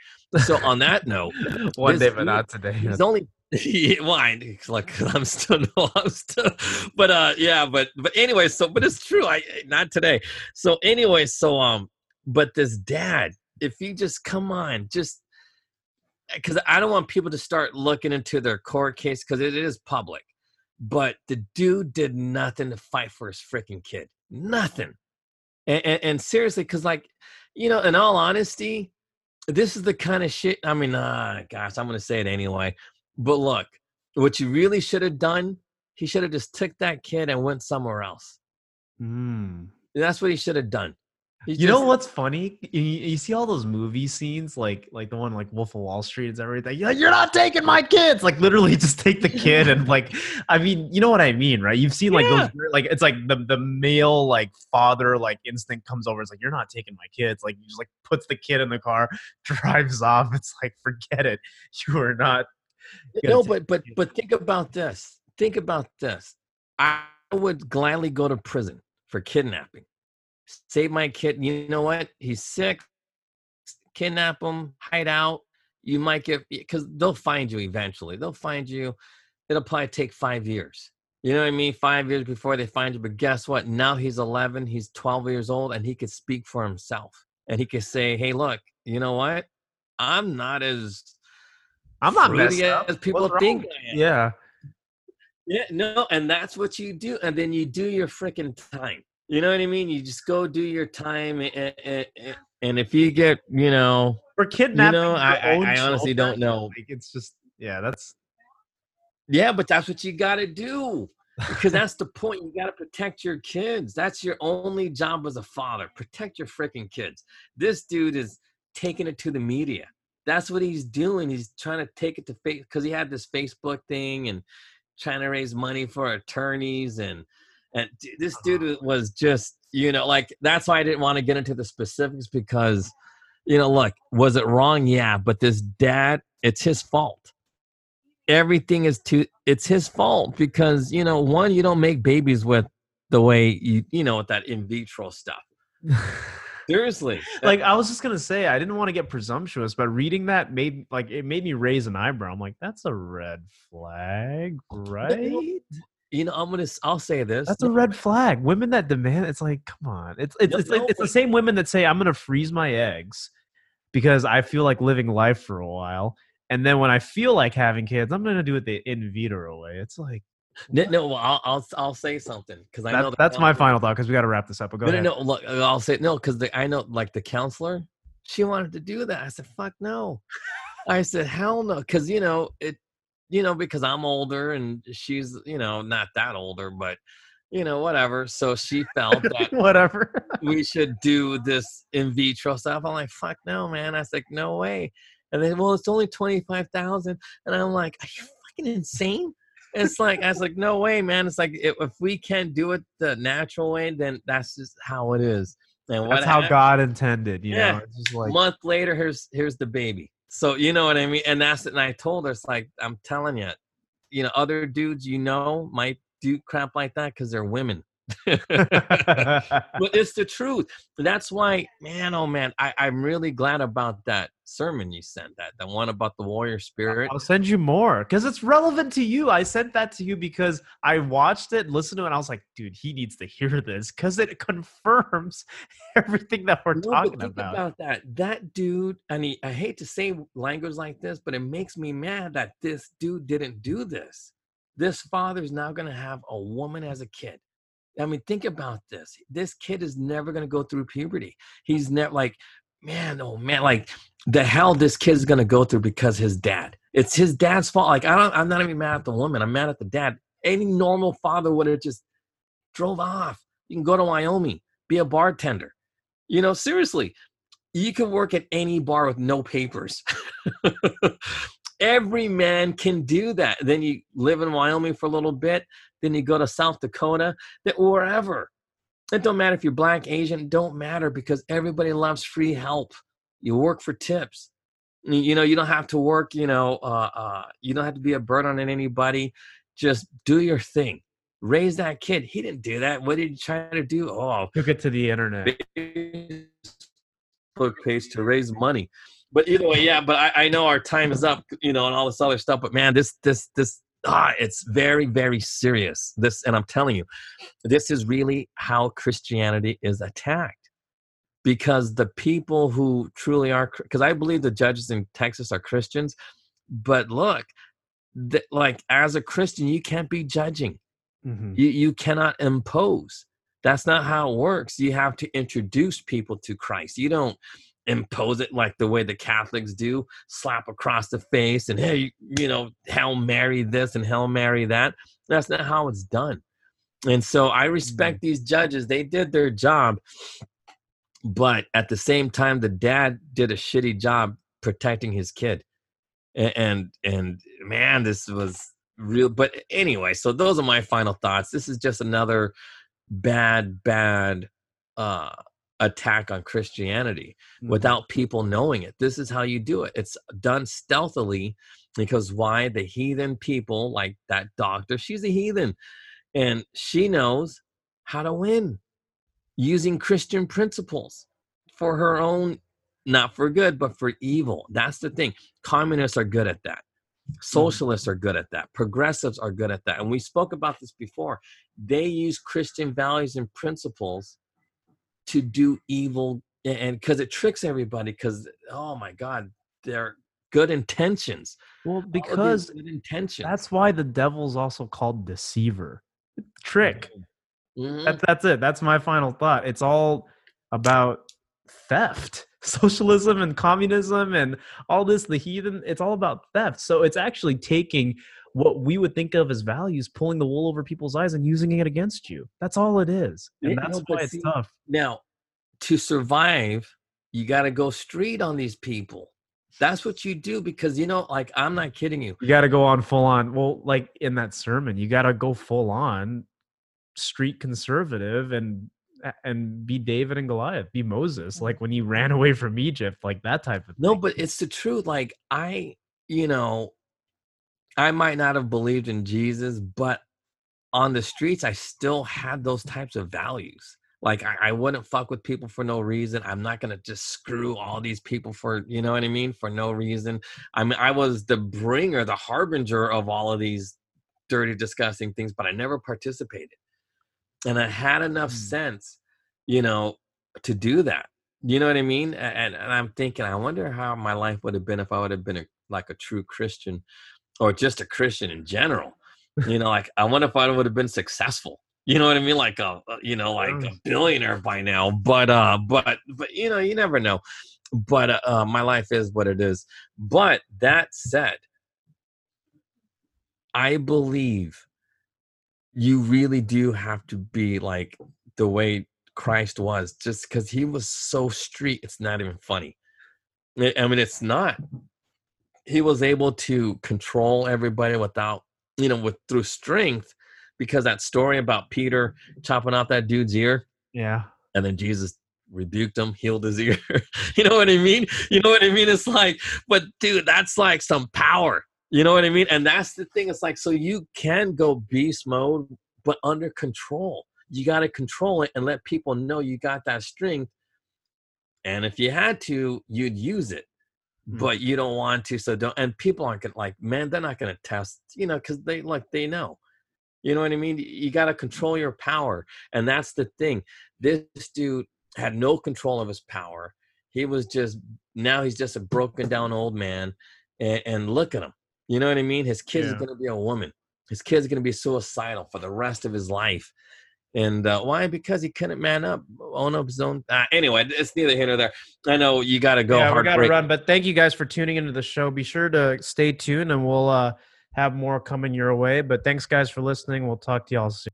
So on that note, (laughs) one day, but not today. He's only yeah, why? Like (laughs) I'm still no, I'm still, but uh, yeah, but but anyway, so but it's true. I not today. So anyway, so um, but this dad, if he just come on, just because I don't want people to start looking into their court case because it is public. But the dude did nothing to fight for his freaking kid. Nothing. And, and, and seriously, because like, you know, in all honesty, this is the kind of shit. I mean, uh, gosh, I'm gonna say it anyway but look, what you really should have done, he should have just took that kid and went somewhere else. Mm. That's what he should have done. you know what's funny? You, you, see all those movie scenes, like like the one like Wolf of Wall Street and everything. You're, like, You're not taking my kids. Like literally, (laughs) just take the kid and (laughs) like, I mean, you know what I mean, right? You've seen like yeah. those, like it's like the the male like father like instinct comes over. It's like you're not taking my kids. Like he just like puts the kid in the car, (laughs) drives off. It's like forget it. You are not. No, but but but think about this. Think about this. I would gladly go to prison for kidnapping save my kid. You know what? He's sick. Kidnap him, hide out. You might get because they'll find you eventually. They'll find you. It'll probably take five years. You know what I mean? Five years before they find you. But guess what? Now he's 11. He's 12 years old, and he could speak for himself. And he could say, "Hey, look, you know what? I'm not as I'm not messed as people What's think Yeah. Yeah, no, and that's what you do, and then you do your freaking time. You know what I mean? You just go do your time, and, and, and if you get, you know, for kidnapping, you know, I, I, I honestly don't know. Like it's just, yeah, that's, yeah, but that's what you got to do because (laughs) that's the point. You got to protect your kids. That's your only job as a father. Protect your freaking kids. This dude is taking it to the media. That's what he's doing. He's trying to take it to face because he had this Facebook thing and trying to raise money for attorneys and and this dude uh-huh. was just, you know, like that's why I didn't want to get into the specifics because, you know, look, was it wrong? Yeah, but this dad, it's his fault. Everything is to it's his fault because, you know, one, you don't make babies with the way you, you know, with that in vitro stuff. (laughs) Seriously. like I was just gonna say, I didn't want to get presumptuous, but reading that made like it made me raise an eyebrow. I'm like, that's a red flag, right? you know, I'm gonna. I'll say this. That's a red flag. Women that demand. It's like, come on. It's it's no, it's, no, it's the same women that say I'm gonna freeze my eggs because I feel like living life for a while, and then when I feel like having kids, I'm gonna do it the in vitro way. It's like. No, no well, I'll, I'll I'll say something because I that, know that's my final thought because we got to wrap this up. But go no, ahead. No, no, look, uh, I'll say no because I know like the counselor, she wanted to do that. I said, "Fuck no." I said, "Hell no," because you know it you know, because I'm older and she's, you know, not that older, but you know, whatever. So she felt that (laughs) whatever we should do this in vitro stuff. I'm like, fuck no, man. I like, no way. And then, well, it's only twenty five thousand, and I'm like, are you fucking insane? It's like I was like, no way, man. It's like if, if we can't do it the natural way, then that's just how it is. And that's how happened, God intended. You yeah. know, it's just like month later, here's here's the baby. So you know what I mean? And that's it. And I told her, it's like, I'm telling you, you know, other dudes you know might do crap like that because they're women. (laughs) but it's the truth. That's why, man, oh man, I, I'm really glad about that sermon you sent. That the one about the warrior spirit. I'll send you more because it's relevant to you. I sent that to you because I watched it, listened to it, and I was like, dude, he needs to hear this because it confirms (laughs) everything that we're no, talking about. about. that. That dude, and he, I hate to say language like this, but it makes me mad that this dude didn't do this. This father's now going to have a woman as a kid I mean, think about this. This kid is never going to go through puberty. He's never like, man, oh man, like the hell this kid's going to go through because his dad. It's his dad's fault. Like I don't, I'm not even mad at the woman. I'm mad at the dad. Any normal father would have just drove off. You can go to Wyoming, be a bartender. You know, seriously, you can work at any bar with no papers. (laughs) Every man can do that. Then you live in Wyoming for a little bit, then you go to South Dakota, that wherever. It don't matter if you're black, Asian, don't matter because everybody loves free help. You work for tips. You know, you don't have to work, you know, uh, uh, you don't have to be a burden on anybody. Just do your thing. Raise that kid. He didn't do that. What did he try to do? Oh, took it to the internet. Facebook page to raise money. But either way, yeah. But I, I know our time is up, you know, and all this other stuff. But man, this this this ah, it's very, very serious. This, and I'm telling you, this is really how Christianity is attacked. Because the people who truly are, because I believe the judges in Texas are Christians, but look, that like as a Christian, you can't be judging. Mm-hmm. You you cannot impose. That's not how it works. You have to introduce people to Christ. You don't impose it like the way the Catholics do, slap across the face and hey, you know, Hail Mary this and Hail Mary that. That's not how it's done. And so I respect mm-hmm. these judges. They did their job. but at the same time the dad did a shitty job protecting his kid and and, and man this was real but anyway so those are my final thoughts this is just another bad bad uh attack on christianity Mhm. without people knowing it. This is how you do it. It's done stealthily because why? The heathen people like that doctor she's a heathen and she knows how to win using christian principles for her own not for good but for evil. That's the thing. Communists are good at that. Socialists are good at that. Progressives are good at that. And we spoke about this before. They use christian values and principles to do evil and because it tricks everybody because oh my god they're good intentions Well, All of these because good intentions that's why the devil's also called deceiver, trick. Mhm. That, that's it. That's my final thought. It's all about theft. (laughs) Socialism and communism and all this, the heathen, it's all about theft. So it's actually taking what we would think of as values, pulling the wool over people's eyes and using it against you. That's all it is. And that's no, why it's see- tough. Now, to survive, you got to go street on these people. That's what you do because you know, like I'm not kidding you. You got to go on full on. Well, like in that sermon, you got to go full on street conservative and and be David and Goliath, be Moses, mm-hmm. like when he ran away from Egypt, like that type of No, but it's the truth. Like I, you know, I might not have believed in Jesus, but on the streets, I still had those types of values. Like I, I wouldn't fuck with people for no reason. I'm not gonna just screw all these people for you know what I mean for no reason. I mean, I was the bringer, the harbinger of all of these dirty, disgusting things, but I never participated. And I had enough Mm. sense, you know, to do that. You know what I mean? And, and I'm thinking, I wonder how my life would have been if I would have been a, like a true Christian or just a Christian in general. You (laughs) know, like I wonder if I would have been successful. You know what I mean? Like a, you know, like a billionaire by now. But, uh, but, but, you know, you never know. But uh, uh, my life is what it is. But that said, I believe you really do have to be like the way Christ was, just because he was so street. It's not even funny. I mean, it's not. He was able to control everybody without, you know, with through strength, because that story about Peter chopping off that dude's ear, yeah. and then Jesus rebuked him, healed his (laughs) ear. you know what I mean? You know what I mean? It's like, but dude, that's like some power. You know what I mean? And that's the thing. It's like, so you can go beast mode, but under control. You got to control it and let people know you got that strength. And if you had to, you'd use it. Mm. but you don't want to. So don't. And people aren't gonna like, man, they're not gonna test, you know, because they like they know. You know what I mean? You got to control your power, and that's the thing. This dude had no control of his power. He was just now he's just a broken down old man, and, and look at him. You know what I mean? His kid is going to be a woman. His kid's going to be suicidal for the rest of his life. And uh, why? Because he couldn't man up, own up his own. Uh, anyway, it's neither here nor there. I know you got to go. yeah, we got to run. But thank you guys for tuning into the show. Be sure to stay tuned, and we'll uh, have more coming your way. But thanks, guys, for listening. We'll talk to y'all soon.